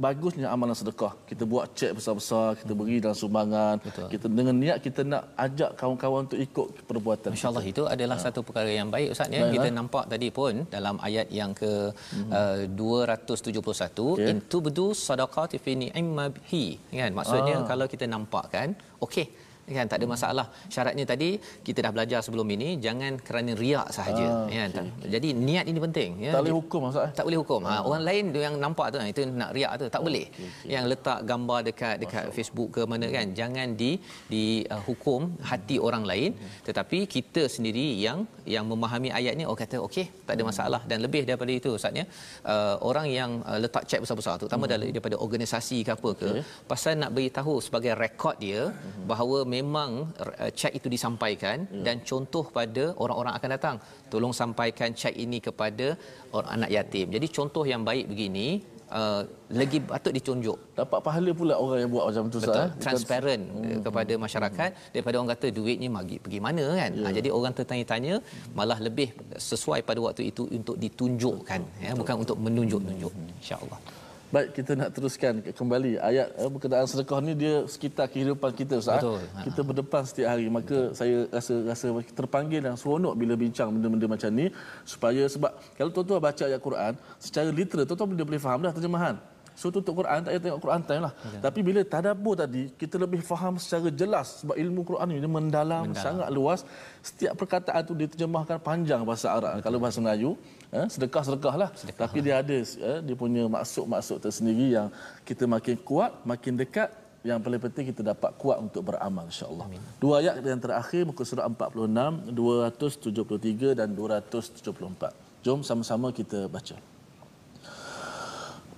bagusnya amalan sedekah. Kita buat cek besar-besar, kita beri dalam sumbangan. Betul. Kita dengan niat kita nak ajak kawan-kawan untuk ikut perbuatan. Masya-Allah itu adalah ha. satu perkara yang baik Ustaz ya. Kita nampak tadi pun dalam ayat yang ke hmm. uh, 271 okay. in tubdu sadaqati fi ni'ma bihi. Kan? Maksudnya ah. kalau kita nampak kan, okey kan? Tak ada masalah. Syaratnya tadi kita dah belajar sebelum ini jangan kerana riak sahaja. Ah, ya okay. jadi niat ini penting ya. Tak boleh hukum maksud tak boleh hukum. Ha, ah. orang lain yang nampak tu itu nak riak tu tak boleh. okay, okay. yang letak gambar dekat dekat Masya Facebook ke mana kan? Jangan di di uh, hukum hati orang lain. Tetapi kita sendiri yang yang memahami ayat ni oh kata okey tak ada masalah. Dan lebih daripada itu ustaznya uh, orang yang uh, letak cek besar-besar terutama hmm. daripada organisasi ke apa ke okay. pasal nak beritahu sebagai rekod dia hmm. bahawa memang uh, cek itu disampaikan yeah. dan contoh pada orang-orang akan datang tolong sampaikan cek ini kepada orang anak yatim jadi contoh yang baik begini uh, lagi patut ditunjuk dapat pahala pula orang yang buat macam tu betul Ustaz, eh? transparent hmm. kepada masyarakat hmm. daripada orang kata duitnya bagi pergi mana kan yeah. ha, jadi orang tertanya-tanya malah lebih sesuai pada waktu itu untuk ditunjukkan betul. ya bukan betul. untuk menunjuk-nunjuk hmm. insyaallah Baik, kita nak teruskan kembali ayat eh, berkenaan sedekah ni dia sekitar kehidupan kita Ustaz. Betul. Kita berdepan setiap hari. Maka Betul. saya rasa rasa terpanggil dan seronok bila bincang benda-benda macam ni supaya sebab kalau tuan-tuan baca ayat Quran secara literal tuan-tuan boleh faham dah terjemahan. So tutup Quran tak payah tengok Quran time lah. Ya. Tapi bila tadabbur tadi kita lebih faham secara jelas sebab ilmu Quran ini mendalam, mendalam. sangat luas. Setiap perkataan tu diterjemahkan panjang bahasa Arab. Betul. Kalau bahasa Melayu, eh, sedekah-sedekah lah. Sedekah. Tapi dia ada eh, dia punya maksud-maksud tersendiri yang kita makin kuat, makin dekat yang paling penting kita dapat kuat untuk beramal insya-Allah. Dua ayat yang terakhir muka surah 46, 273 dan 274. Jom sama-sama kita baca.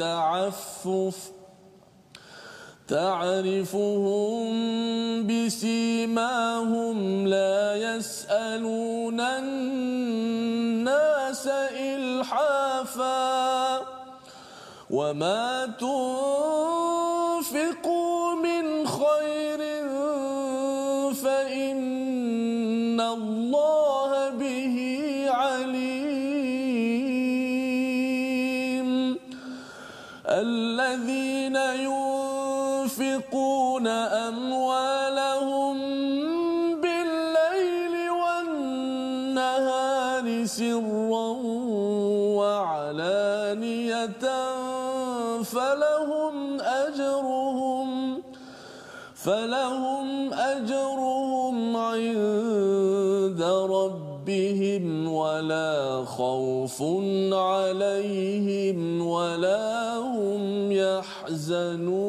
التعفف. تعرفهم بسيماهم لا يسألون الناس إلحافا. وما تنفقوا من خير فإن الله فلهم أجرهم عند ربهم ولا خوف عليهم ولا هم يحزنون.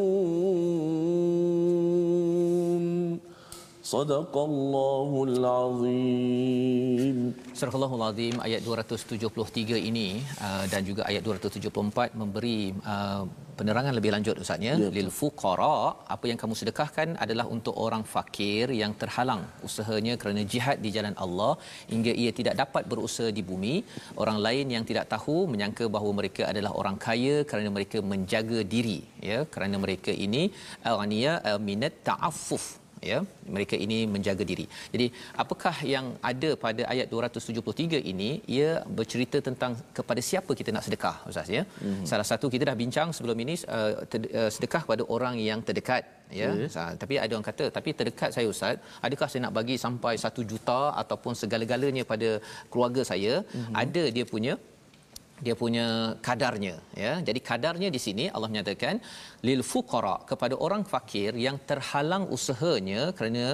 صدق الله العظيم. Surah Al-Azim ayat 273 ini uh, dan juga ayat 274 memberi uh, penerangan lebih lanjut ustaznya ya, lil fuqara apa yang kamu sedekahkan adalah untuk orang fakir yang terhalang usahanya kerana jihad di jalan Allah hingga ia tidak dapat berusaha di bumi. Orang lain yang tidak tahu menyangka bahawa mereka adalah orang kaya kerana mereka menjaga diri ya. Kerana mereka ini al-ghaniya minat ta'affuf ya mereka ini menjaga diri. Jadi apakah yang ada pada ayat 273 ini ia bercerita tentang kepada siapa kita nak sedekah ustaz ya. Mm-hmm. Salah satu kita dah bincang sebelum ini uh, ter- uh, sedekah pada orang yang terdekat ya. Yes. Uh, tapi ada orang kata tapi terdekat saya ustaz, adakah saya nak bagi sampai 1 juta ataupun segala-galanya pada keluarga saya? Mm-hmm. Ada dia punya dia punya kadarnya ya. Jadi kadarnya di sini Allah menyatakan lil fuqara kepada orang fakir yang terhalang usahanya kerana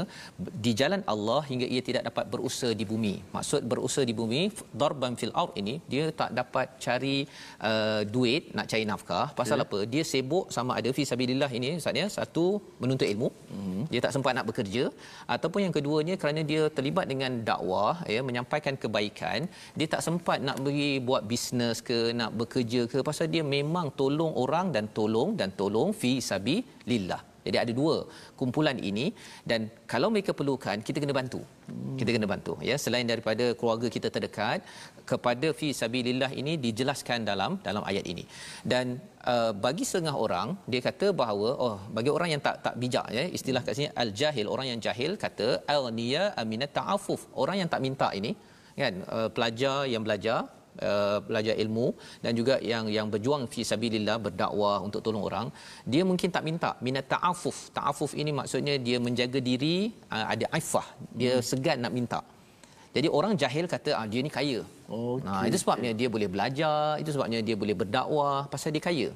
di jalan Allah hingga ia tidak dapat berusaha di bumi. Maksud berusaha di bumi darban fil ard ini dia tak dapat cari uh, duit nak cari nafkah. Pasal yeah. apa? Dia sibuk sama ada fi sabilillah ini ustaz ya. Satu menuntut ilmu. Mm-hmm. dia tak sempat nak bekerja. Ataupun yang keduanya kerana dia terlibat dengan dakwah ya menyampaikan kebaikan dia tak sempat nak beri buat bisnes bisnes ke nak bekerja ke pasal dia memang tolong orang dan tolong dan tolong fi sabilillah jadi ada dua kumpulan ini dan kalau mereka perlukan kita kena bantu. Hmm. Kita kena bantu ya selain daripada keluarga kita terdekat kepada fi sabilillah ini dijelaskan dalam dalam ayat ini. Dan uh, bagi setengah orang dia kata bahawa oh bagi orang yang tak tak bijak ya istilah kat sini al jahil orang yang jahil kata al niya aminat ta'affuf orang yang tak minta ini kan uh, pelajar yang belajar uh, belajar ilmu dan juga yang yang berjuang fi sabilillah berdakwah untuk tolong orang dia mungkin tak minta minat ta'afuf ta'afuf ini maksudnya dia menjaga diri uh, ada aifah dia hmm. segan nak minta Jadi orang jahil kata ah dia ni kaya. Okey. Nah, itu sebabnya dia boleh belajar, itu sebabnya dia boleh berdakwah pasal dia kaya.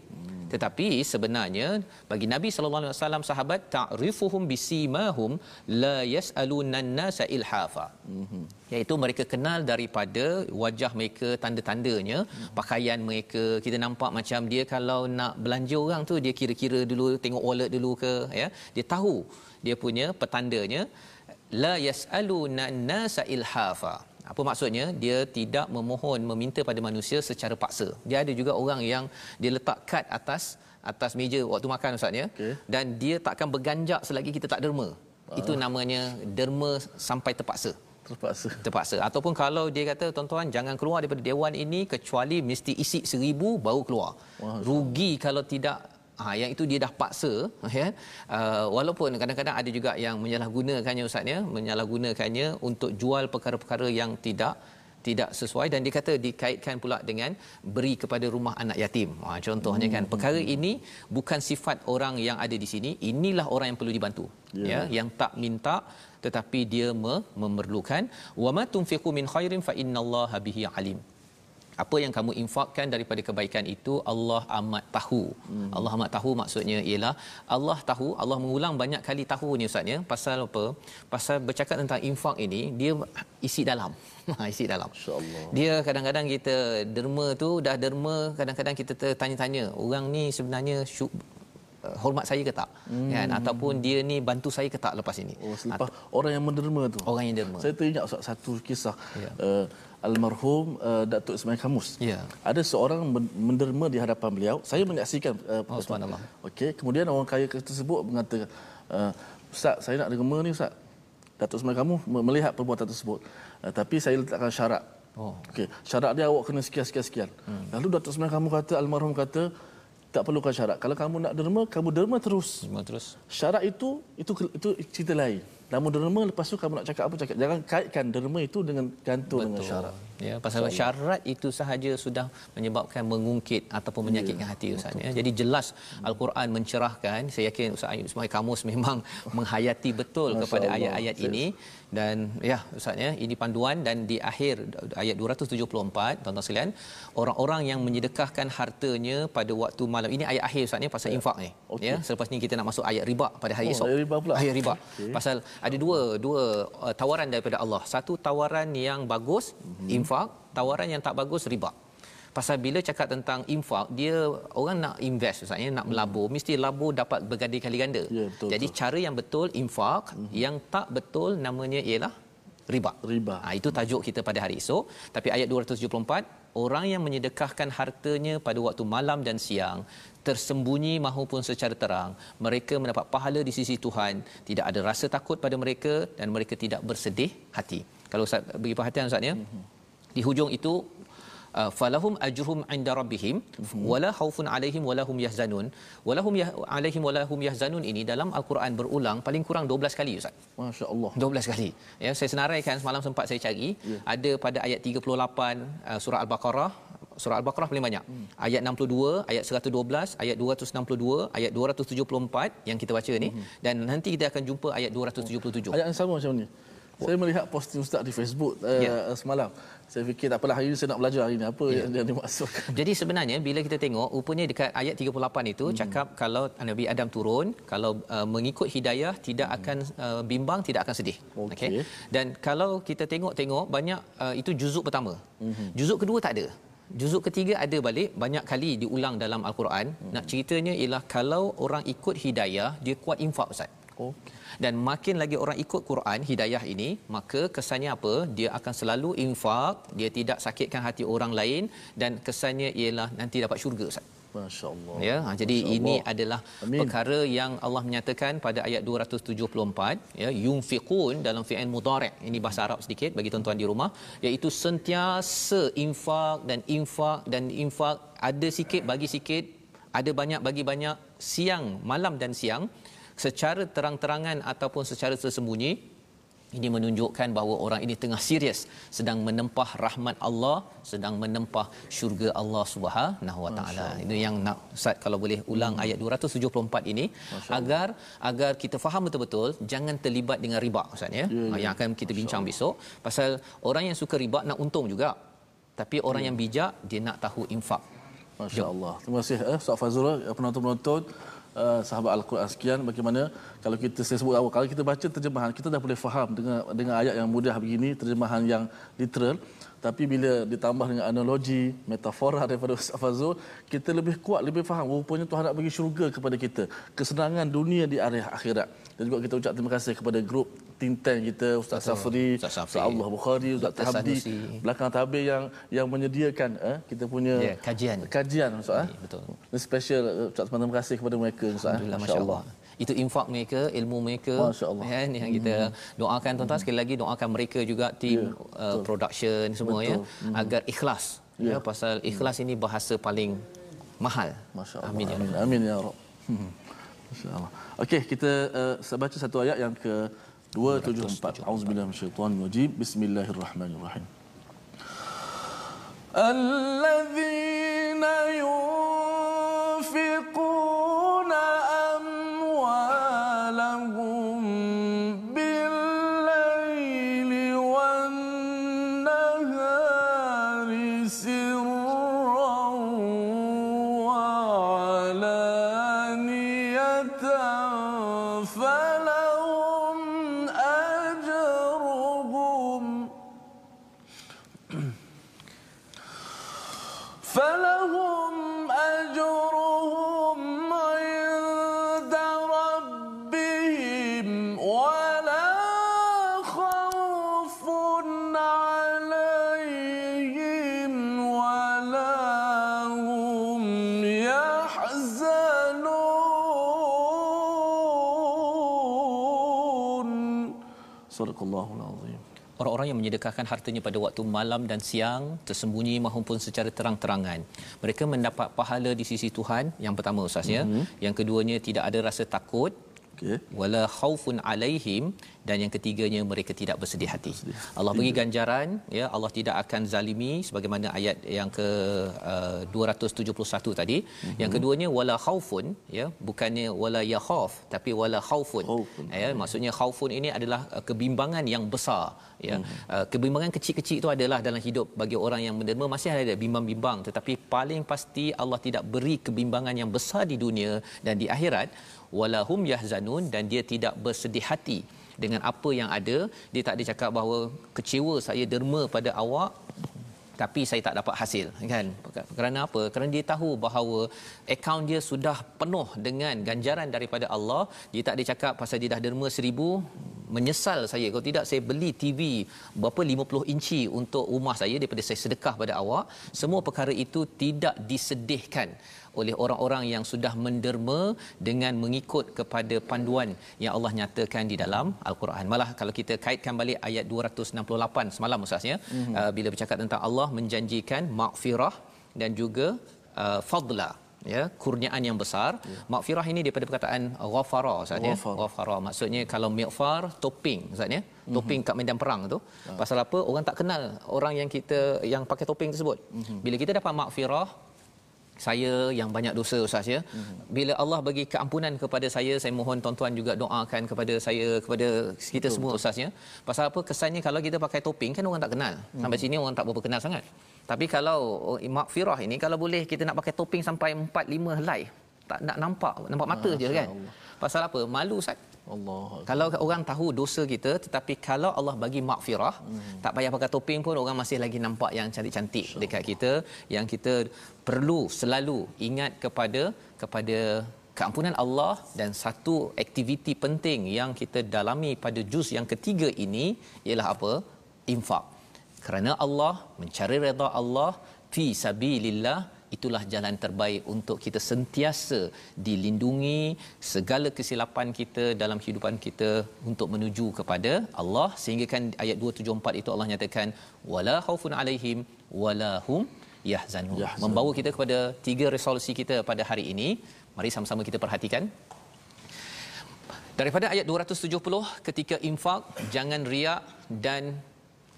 Tetapi sebenarnya bagi Nabi sallallahu alaihi wasallam sahabat ta'rifuhum bisimahum la yas'aluna an-nasa ilhafa. Mm-hmm. Iaitu mereka kenal daripada wajah mereka tanda-tandanya, mm-hmm. pakaian mereka. Kita nampak macam dia kalau nak belanja orang tu dia kira-kira dulu tengok wallet dulu ke ya. Dia tahu dia punya petandanya la yas'aluna an-nasa ilhafa. Apa maksudnya? Dia tidak memohon meminta pada manusia secara paksa. Dia ada juga orang yang dia letak kad atas atas meja waktu makan ustaz ya. Okey. Dan dia takkan berganjak selagi kita tak derma. Itu namanya derma sampai terpaksa Terpaksa. terpaksa ataupun kalau dia kata tuan-tuan jangan keluar daripada dewan ini kecuali mesti isi seribu baru keluar Wah, rugi kalau tidak Ha, yang itu dia dah paksa ya uh, walaupun kadang-kadang ada juga yang menyalahgunakannya ustaz ya menyalahgunakannya untuk jual perkara-perkara yang tidak tidak sesuai dan dia kata dikaitkan pula dengan beri kepada rumah anak yatim. Ha, contohnya kan perkara ini bukan sifat orang yang ada di sini, inilah orang yang perlu dibantu. Ya. Ya, yang tak minta tetapi dia me- memerlukan wa ma tunfiqu min khairin fa innallaha bihi alim apa yang kamu infakkan daripada kebaikan itu Allah amat tahu. Hmm. Allah amat tahu maksudnya ialah Allah tahu, Allah mengulang banyak kali tahu ni ustaz ya. Pasal apa? Pasal bercakap tentang infak ini dia isi dalam. Ha, isi dalam. Insya-Allah. Dia kadang-kadang kita derma tu dah derma kadang-kadang kita tertanya-tanya orang ni sebenarnya syuk, uh, hormat saya ke tak hmm. kan ataupun dia ni bantu saya ke tak lepas ini Oh, selepas orang yang menderma tu. orang yang derma Saya teringat satu kisah Ya. uh, almarhum uh, Datuk Ismail Kamus. Ya. Ada seorang men- menderma di hadapan beliau. Saya menyaksikan uh, Oh, subhanallah. Okey, kemudian orang kaya tersebut mengatakan, uh, "Ustaz, saya nak derma ni Ustaz." Datuk Ismail Kamus me- melihat perbuatan tersebut. Uh, tapi saya letakkan syarat. Oh. Okey, syarat dia awak kena sekian sekian sekian. Hmm. Lalu Datuk Ismail Kamus kata almarhum kata tak perlukan syarat. Kalau kamu nak derma, kamu derma terus. Semua terus Syarat itu itu itu cerita lain. Namun derma lepas tu kamu nak cakap apa cakap. Jangan kaitkan derma itu dengan gantung dengan syarat. Ya, pasal syarat itu sahaja sudah menyebabkan mengungkit ataupun menyakitkan Ya, hati Ustaz ya. Jadi jelas Al-Quran mencerahkan. Saya yakin Ustaz Ayub Ismail Kamus memang menghayati betul Masya kepada Allah. ayat-ayat ini dan ya Ustaz ya, ini panduan dan di akhir ayat 274 tuan-tuan sekalian, orang-orang yang menyedekahkan hartanya pada waktu malam. Ini ayat akhir Ustaz ya pasal infak ni. Okey. Ya, selepas ni kita nak masuk ayat riba pada hari Oh, esok. ayat riba pula. Ayat riba. Okey. Pasal ada dua dua uh, tawaran daripada Allah. Satu tawaran yang bagus Mhm. infak, tawaran yang tak bagus riba. Pasal bila cakap tentang infak, dia orang nak invest Ustaz ya, nak melabur, mesti labur dapat berganda kali ganda. Mhm. Ya, betul, Jadi betul. cara yang betul infak, yang tak betul namanya ialah riba. Riba. Ha, itu tajuk kita pada hari esok. Tapi ayat 274, orang yang menyedekahkan hartanya pada waktu malam dan siang, tersembunyi maupun secara terang, mereka mendapat pahala di sisi Tuhan, tidak ada rasa takut pada mereka dan mereka tidak bersedih hati. Kalau Ustaz beri perhatian Ustaz ya. Di hujung itu uh, falahum ajruhum inda rabbihim wala khaufun alaihim wala hum yahzanun walahum yah, alaihim wala hum yahzanun ini dalam al-Quran berulang paling kurang 12 kali Ustaz. Masya Allah. 12 kali. Ya, saya senaraikan semalam sempat saya cari, Ya. ada pada ayat 38 uh, surah Al-Baqarah surah Al-Baqarah paling banyak. Hmm. Ayat 62, ayat 112, ayat 262, ayat 274 yang kita baca ni hmm. dan nanti kita akan jumpa ayat 277. Ayat yang sama macam ni. Saya melihat posting Ustaz di Facebook uh, Ya. semalam. Saya fikir tak apalah hari ini saya nak belajar hari ini apa Ya. yang, yang dimaksudkan. Jadi sebenarnya bila kita tengok rupanya dekat ayat 38 itu hmm. cakap kalau Nabi Adam turun kalau uh, mengikut hidayah tidak akan uh, bimbang tidak akan sedih. Okey. Dan kalau kita tengok-tengok banyak uh, itu juzuk pertama. Hmm. Juzuk kedua tak ada. Juzuk ketiga ada balik banyak kali diulang dalam al-Quran. Hmm. Nak ceritanya ialah kalau orang ikut hidayah dia kuat infak ustaz. Okey. Dan makin lagi orang ikut Quran hidayah ini, maka kesannya apa? Dia akan selalu infak, dia tidak sakitkan hati orang lain dan kesannya ialah nanti dapat syurga Ustaz. Masya Allah. Ya, ha, jadi Masya ini Allah. adalah Amin. perkara yang Allah menyatakan pada ayat 274 ya yunfiqun dalam fi'il mudhari' ini bahasa Arab sedikit bagi tuan-tuan di rumah iaitu sentiasa infak dan infak dan infak ada sikit bagi sikit ada banyak bagi banyak siang malam dan siang secara terang-terangan ataupun secara tersembunyi ini menunjukkan bahawa orang ini tengah serius sedang menempah rahmat Allah sedang menempah syurga Allah Subhanahu Wa Taala itu yang nak Ustaz kalau boleh ulang hmm. ayat 274 ini agar agar kita faham betul-betul jangan terlibat dengan riba Ustaz ya, ya, ya. yang akan kita bincang besok pasal orang yang suka riba nak untung juga tapi orang ya. yang bijak dia nak tahu infak Masya-Allah. Terima kasih eh Ustaz Fazrul, eh, penonton-penonton uh, sahabat Al-Quran sekian bagaimana kalau kita saya sebut awal kalau kita baca terjemahan kita dah boleh faham dengan dengan ayat yang mudah begini terjemahan yang literal. Tapi bila ditambah dengan analogi metafora daripada Ustaz Fazul kita lebih kuat lebih faham. Rupanya Tuhan nak bagi syurga kepada kita. Kesenangan dunia di area akhirat. Dan juga kita ucap terima kasih kepada grup Tintan kita Ustaz Safri Ustaz Allah Bukhari Ustaz Tahdi belakang tabir yang yang menyediakan eh, kita punya yeah, kajian. kajian Ustaz eh. betul. Special ucap terima kasih kepada mereka Ustaz eh. masya-Allah itu infak mereka ilmu mereka kan yang kita hmm. doakan tuan-tuan sekali lagi doakan mereka juga tim yeah, uh, production semua ya, betul. ya hmm. agar ikhlas yeah. ya pasal ikhlas hmm. ini bahasa paling mahal masyaallah amin ya amin, amin ya rab hmm. masyaallah okey kita uh, baca satu ayat yang ke 274 auzubillahi minasyaitanir rajim bismillahirrahmanirrahim الذين ينفقون Sadaqallahul azim. Orang-orang yang menyedekahkan hartanya pada waktu malam dan siang, tersembunyi maupun secara terang-terangan. Mereka mendapat pahala di sisi Tuhan, yang pertama Ustaz ya. Mm-hmm. Yang keduanya tidak ada rasa takut. Okay. Wala khaufun alaihim dan yang ketiganya mereka tidak bersedih hati. Bersedih. Allah bagi ganjaran ya Allah tidak akan zalimi sebagaimana ayat yang ke uh, 271 tadi. Mm-hmm. Yang keduanya wala khaufun ya bukannya wala yakhaf tapi wala khaufun. khaufun. Ya maksudnya khaufun ini adalah uh, kebimbangan yang besar ya. Mm-hmm. Uh, kebimbangan kecil-kecil itu adalah dalam hidup bagi orang yang menderma masih ada bimbang-bimbang tetapi paling pasti Allah tidak beri kebimbangan yang besar di dunia dan di akhirat walahum yahzanun dan dia tidak bersedih hati dengan apa yang ada. Dia tak ada cakap bahawa kecewa saya derma pada awak tapi saya tak dapat hasil kan? Kerana apa? Kerana dia tahu bahawa akaun dia sudah penuh dengan ganjaran daripada Allah. Dia tak ada cakap pasal dia dah derma seribu menyesal saya. Kalau tidak saya beli TV berapa? 50 inci untuk rumah saya daripada saya sedekah pada awak. Semua perkara itu tidak disedihkan oleh orang-orang yang sudah menderma dengan mengikut kepada panduan yang Allah nyatakan di dalam al-Quran. Malah kalau kita kaitkan balik ayat 268 semalam ustaz ya mm-hmm. uh, bila bercakap tentang Allah menjanjikan maghfirah dan juga uh, fadla ya kurniaan yang besar ya. maghfirah ini daripada perkataan ghafara ustaz ya ghafara maksudnya kalau mighfar topping ustaz ya mm-hmm. topping kat medan perang tu ya. pasal apa orang tak kenal orang yang kita yang pakai topping tersebut mm-hmm. bila kita dapat maghfirah saya yang banyak dosa ustaz ya. Mm-hmm. bila Allah bagi keampunan kepada saya saya mohon tuan-tuan juga doakan kepada saya kepada kita betul, semua ustaz ya. Pasal apa? Kesannya kalau kita pakai topping kan orang tak kenal. Mm-hmm. sampai sini orang tak berapa kenal sangat. Tapi kalau oh, makfirah ini kalau boleh kita nak pakai topping sampai 4 5 helai tak nak nampak nampak mata je kan. Pasal apa? Malu ustaz Allah. Kalau orang tahu dosa kita tetapi kalau Allah bagi makfirah hmm. tak payah pakai topeng pun orang masih lagi nampak yang cantik-cantik sure. dekat kita yang kita perlu selalu ingat kepada kepada keampunan Allah dan satu aktiviti penting yang kita dalami pada juz yang ketiga ini ialah apa? infak. Kerana Allah mencari redha Allah fi sabilillah itulah jalan terbaik untuk kita sentiasa dilindungi segala kesilapan kita dalam kehidupan kita untuk menuju kepada Allah. Sehingga kan ayat 274 itu Allah nyatakan wala khaufun alaihim wala hum yahzanun. Membawa kita kepada tiga resolusi kita pada hari ini. Mari sama-sama kita perhatikan. Daripada ayat 270 ketika infak jangan riak dan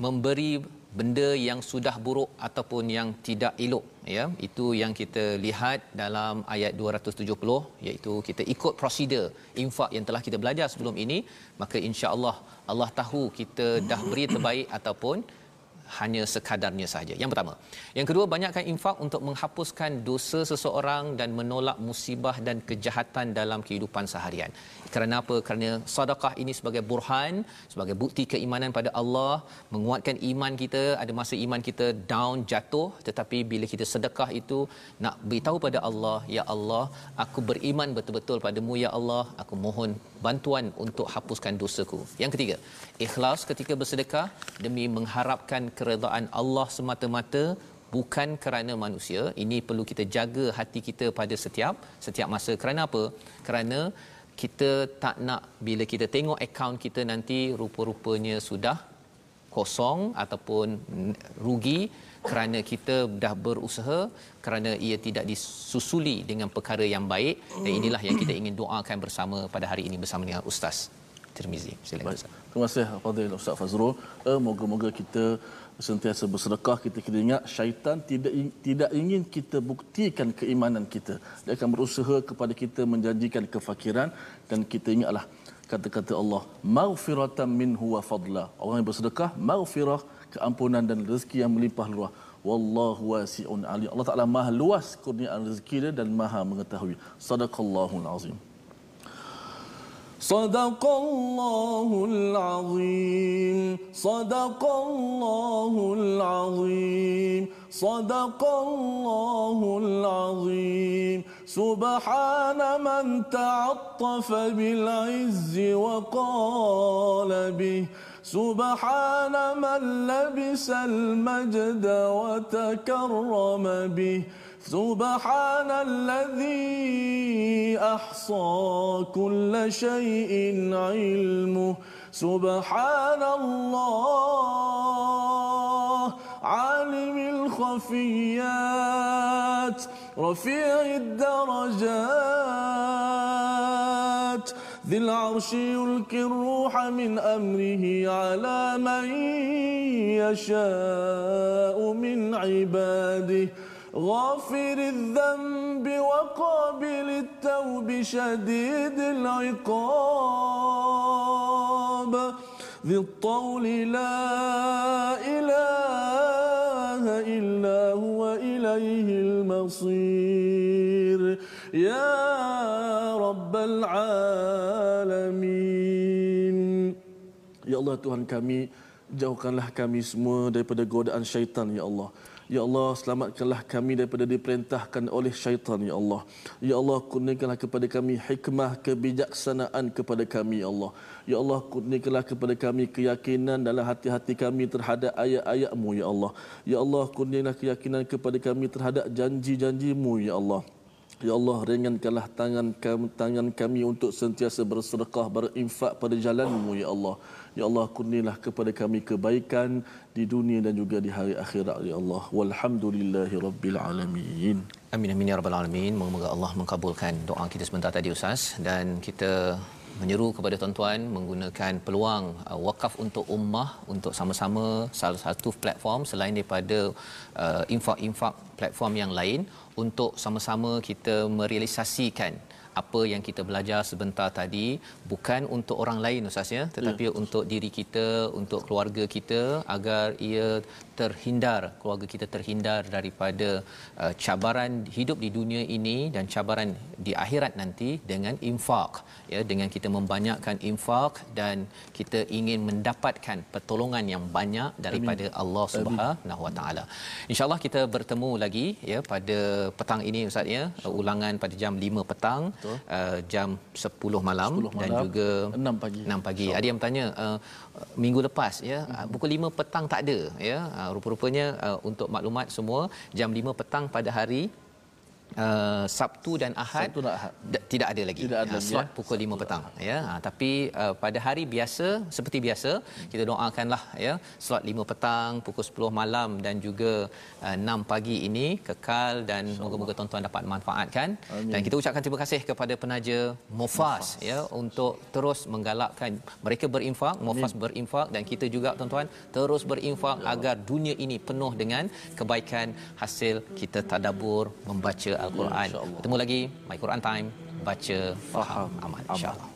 memberi benda yang sudah buruk ataupun yang tidak elok ya. Itu yang kita lihat dalam ayat 270 iaitu kita ikut prosedur infak yang telah kita belajar sebelum ini. Maka insya-Allah Allah tahu kita dah beri terbaik ataupun hanya sekadarnya saja. Yang pertama. Yang kedua, banyakkan infak untuk menghapuskan dosa seseorang dan menolak musibah dan kejahatan dalam kehidupan seharian. Kerana apa? Kerana sedekah ini sebagai burhan, sebagai bukti keimanan pada Allah, menguatkan iman kita. Ada masa iman kita down, jatuh, tetapi bila kita sedekah itu nak beritahu pada Allah, ya Allah, aku beriman betul-betul padamu ya Allah, aku mohon bantuan untuk hapuskan dosaku. Yang ketiga, ikhlas ketika bersedekah demi mengharapkan keredaan Allah semata-mata bukan kerana manusia ini perlu kita jaga hati kita pada setiap setiap masa kerana apa kerana kita tak nak bila kita tengok akaun kita nanti rupa-rupanya sudah kosong ataupun rugi kerana kita dah berusaha kerana ia tidak disusuli dengan perkara yang baik dan inilah yang kita ingin doakan bersama pada hari ini bersama dengan ustaz Tirmizi. Silakan Ustaz. Terima kasih Fadil Ustaz Fazrul. Eh, moga-moga kita sentiasa bersedekah kita kena ingat syaitan tidak tidak ingin kita buktikan keimanan kita. Dia akan berusaha kepada kita menjanjikan kefakiran dan kita ingatlah kata-kata Allah, "Maghfiratan minhu wa fadla." Orang yang bersedekah, maghfirah, keampunan dan rezeki yang melimpah luas. Wallahu wasi'un alim. Allah Taala Maha luas kurniaan rezeki dia dan Maha mengetahui. Sadaqallahul azim. صدق الله العظيم صدق الله العظيم صدق الله العظيم. سبحان من تعطف بالعز وقال به. سبحان من لبس المجد وتكرم به. سبحان الذي احصى كل شيء علمه سبحان الله عالم الخفيات رفيع الدرجات ذي العرش يلقي الروح من امره على من يشاء من عباده غافر الذنب وقابل التوب شديد العقاب ذي الطول لا إله إلا هو إليه المصير يا رب العالمين يا الله Tuhan kami jauhkanlah kami semua daripada godaan syaitan ya Allah Ya Allah, selamatkanlah kami daripada diperintahkan oleh syaitan, Ya Allah. Ya Allah, kurniakanlah kepada kami hikmah, kebijaksanaan kepada kami, Ya Allah. Ya Allah, kurniakanlah kepada kami keyakinan dalam hati-hati kami terhadap ayat-ayatmu, Ya Allah. Ya Allah, kurniakanlah keyakinan kepada kami terhadap janji-janjimu, Ya Allah. Ya Allah, ringankanlah tangan kami, tangan kami untuk sentiasa bersedekah, berinfak pada jalanmu, Ya Allah. Ya Allah kurnilah kepada kami kebaikan di dunia dan juga di hari akhirat ya Allah. Walhamdulillahi rabbil alamin. Amin amin ya rabbal alamin. Moga-moga Allah mengabulkan doa kita sebentar tadi Ustaz dan kita menyeru kepada tuan-tuan menggunakan peluang uh, wakaf untuk ummah untuk sama-sama salah satu platform selain daripada uh, infak-infak platform yang lain untuk sama-sama kita merealisasikan apa yang kita belajar sebentar tadi bukan untuk orang lain ustaz ya tetapi ya. untuk diri kita untuk keluarga kita agar ia terhindar keluarga kita terhindar daripada uh, cabaran hidup di dunia ini dan cabaran di akhirat nanti dengan infak ya dengan kita membanyakkan infak dan kita ingin mendapatkan pertolongan yang banyak daripada Amin. Allah Subhanahu Wa Taala. Insya-Allah kita bertemu lagi ya pada petang ini ustaz ya ulangan pada jam 5 petang uh, jam 10 malam, 10 malam dan juga 6 pagi. 6 pagi. Ada yang bertanya uh, minggu lepas ya hmm. pukul 5 petang tak ada ya uh, rupa-rupanya uh, untuk maklumat semua jam 5 petang pada hari uh, Sabtu dan Ahad, Sabtu dan Ahad. d- tidak ada lagi. Tidak ada Ha, lagi, slot ya. pukul 5 petang ya. Ha, tapi uh, pada hari biasa seperti biasa kita doakanlah ya slot 5 petang, pukul 10 malam dan juga uh, 6 pagi ini kekal dan moga-moga tuan-tuan dapat manfaatkan Amin. dan kita ucapkan terima kasih kepada penaja Mufas ya untuk terus menggalakkan mereka berinfak, Mufas berinfak dan kita juga tuan-tuan terus berinfak agar dunia ini penuh dengan kebaikan hasil kita tadabbur membaca al-Quran. Bertemu lagi My Quran Time baca faham amal insyaallah.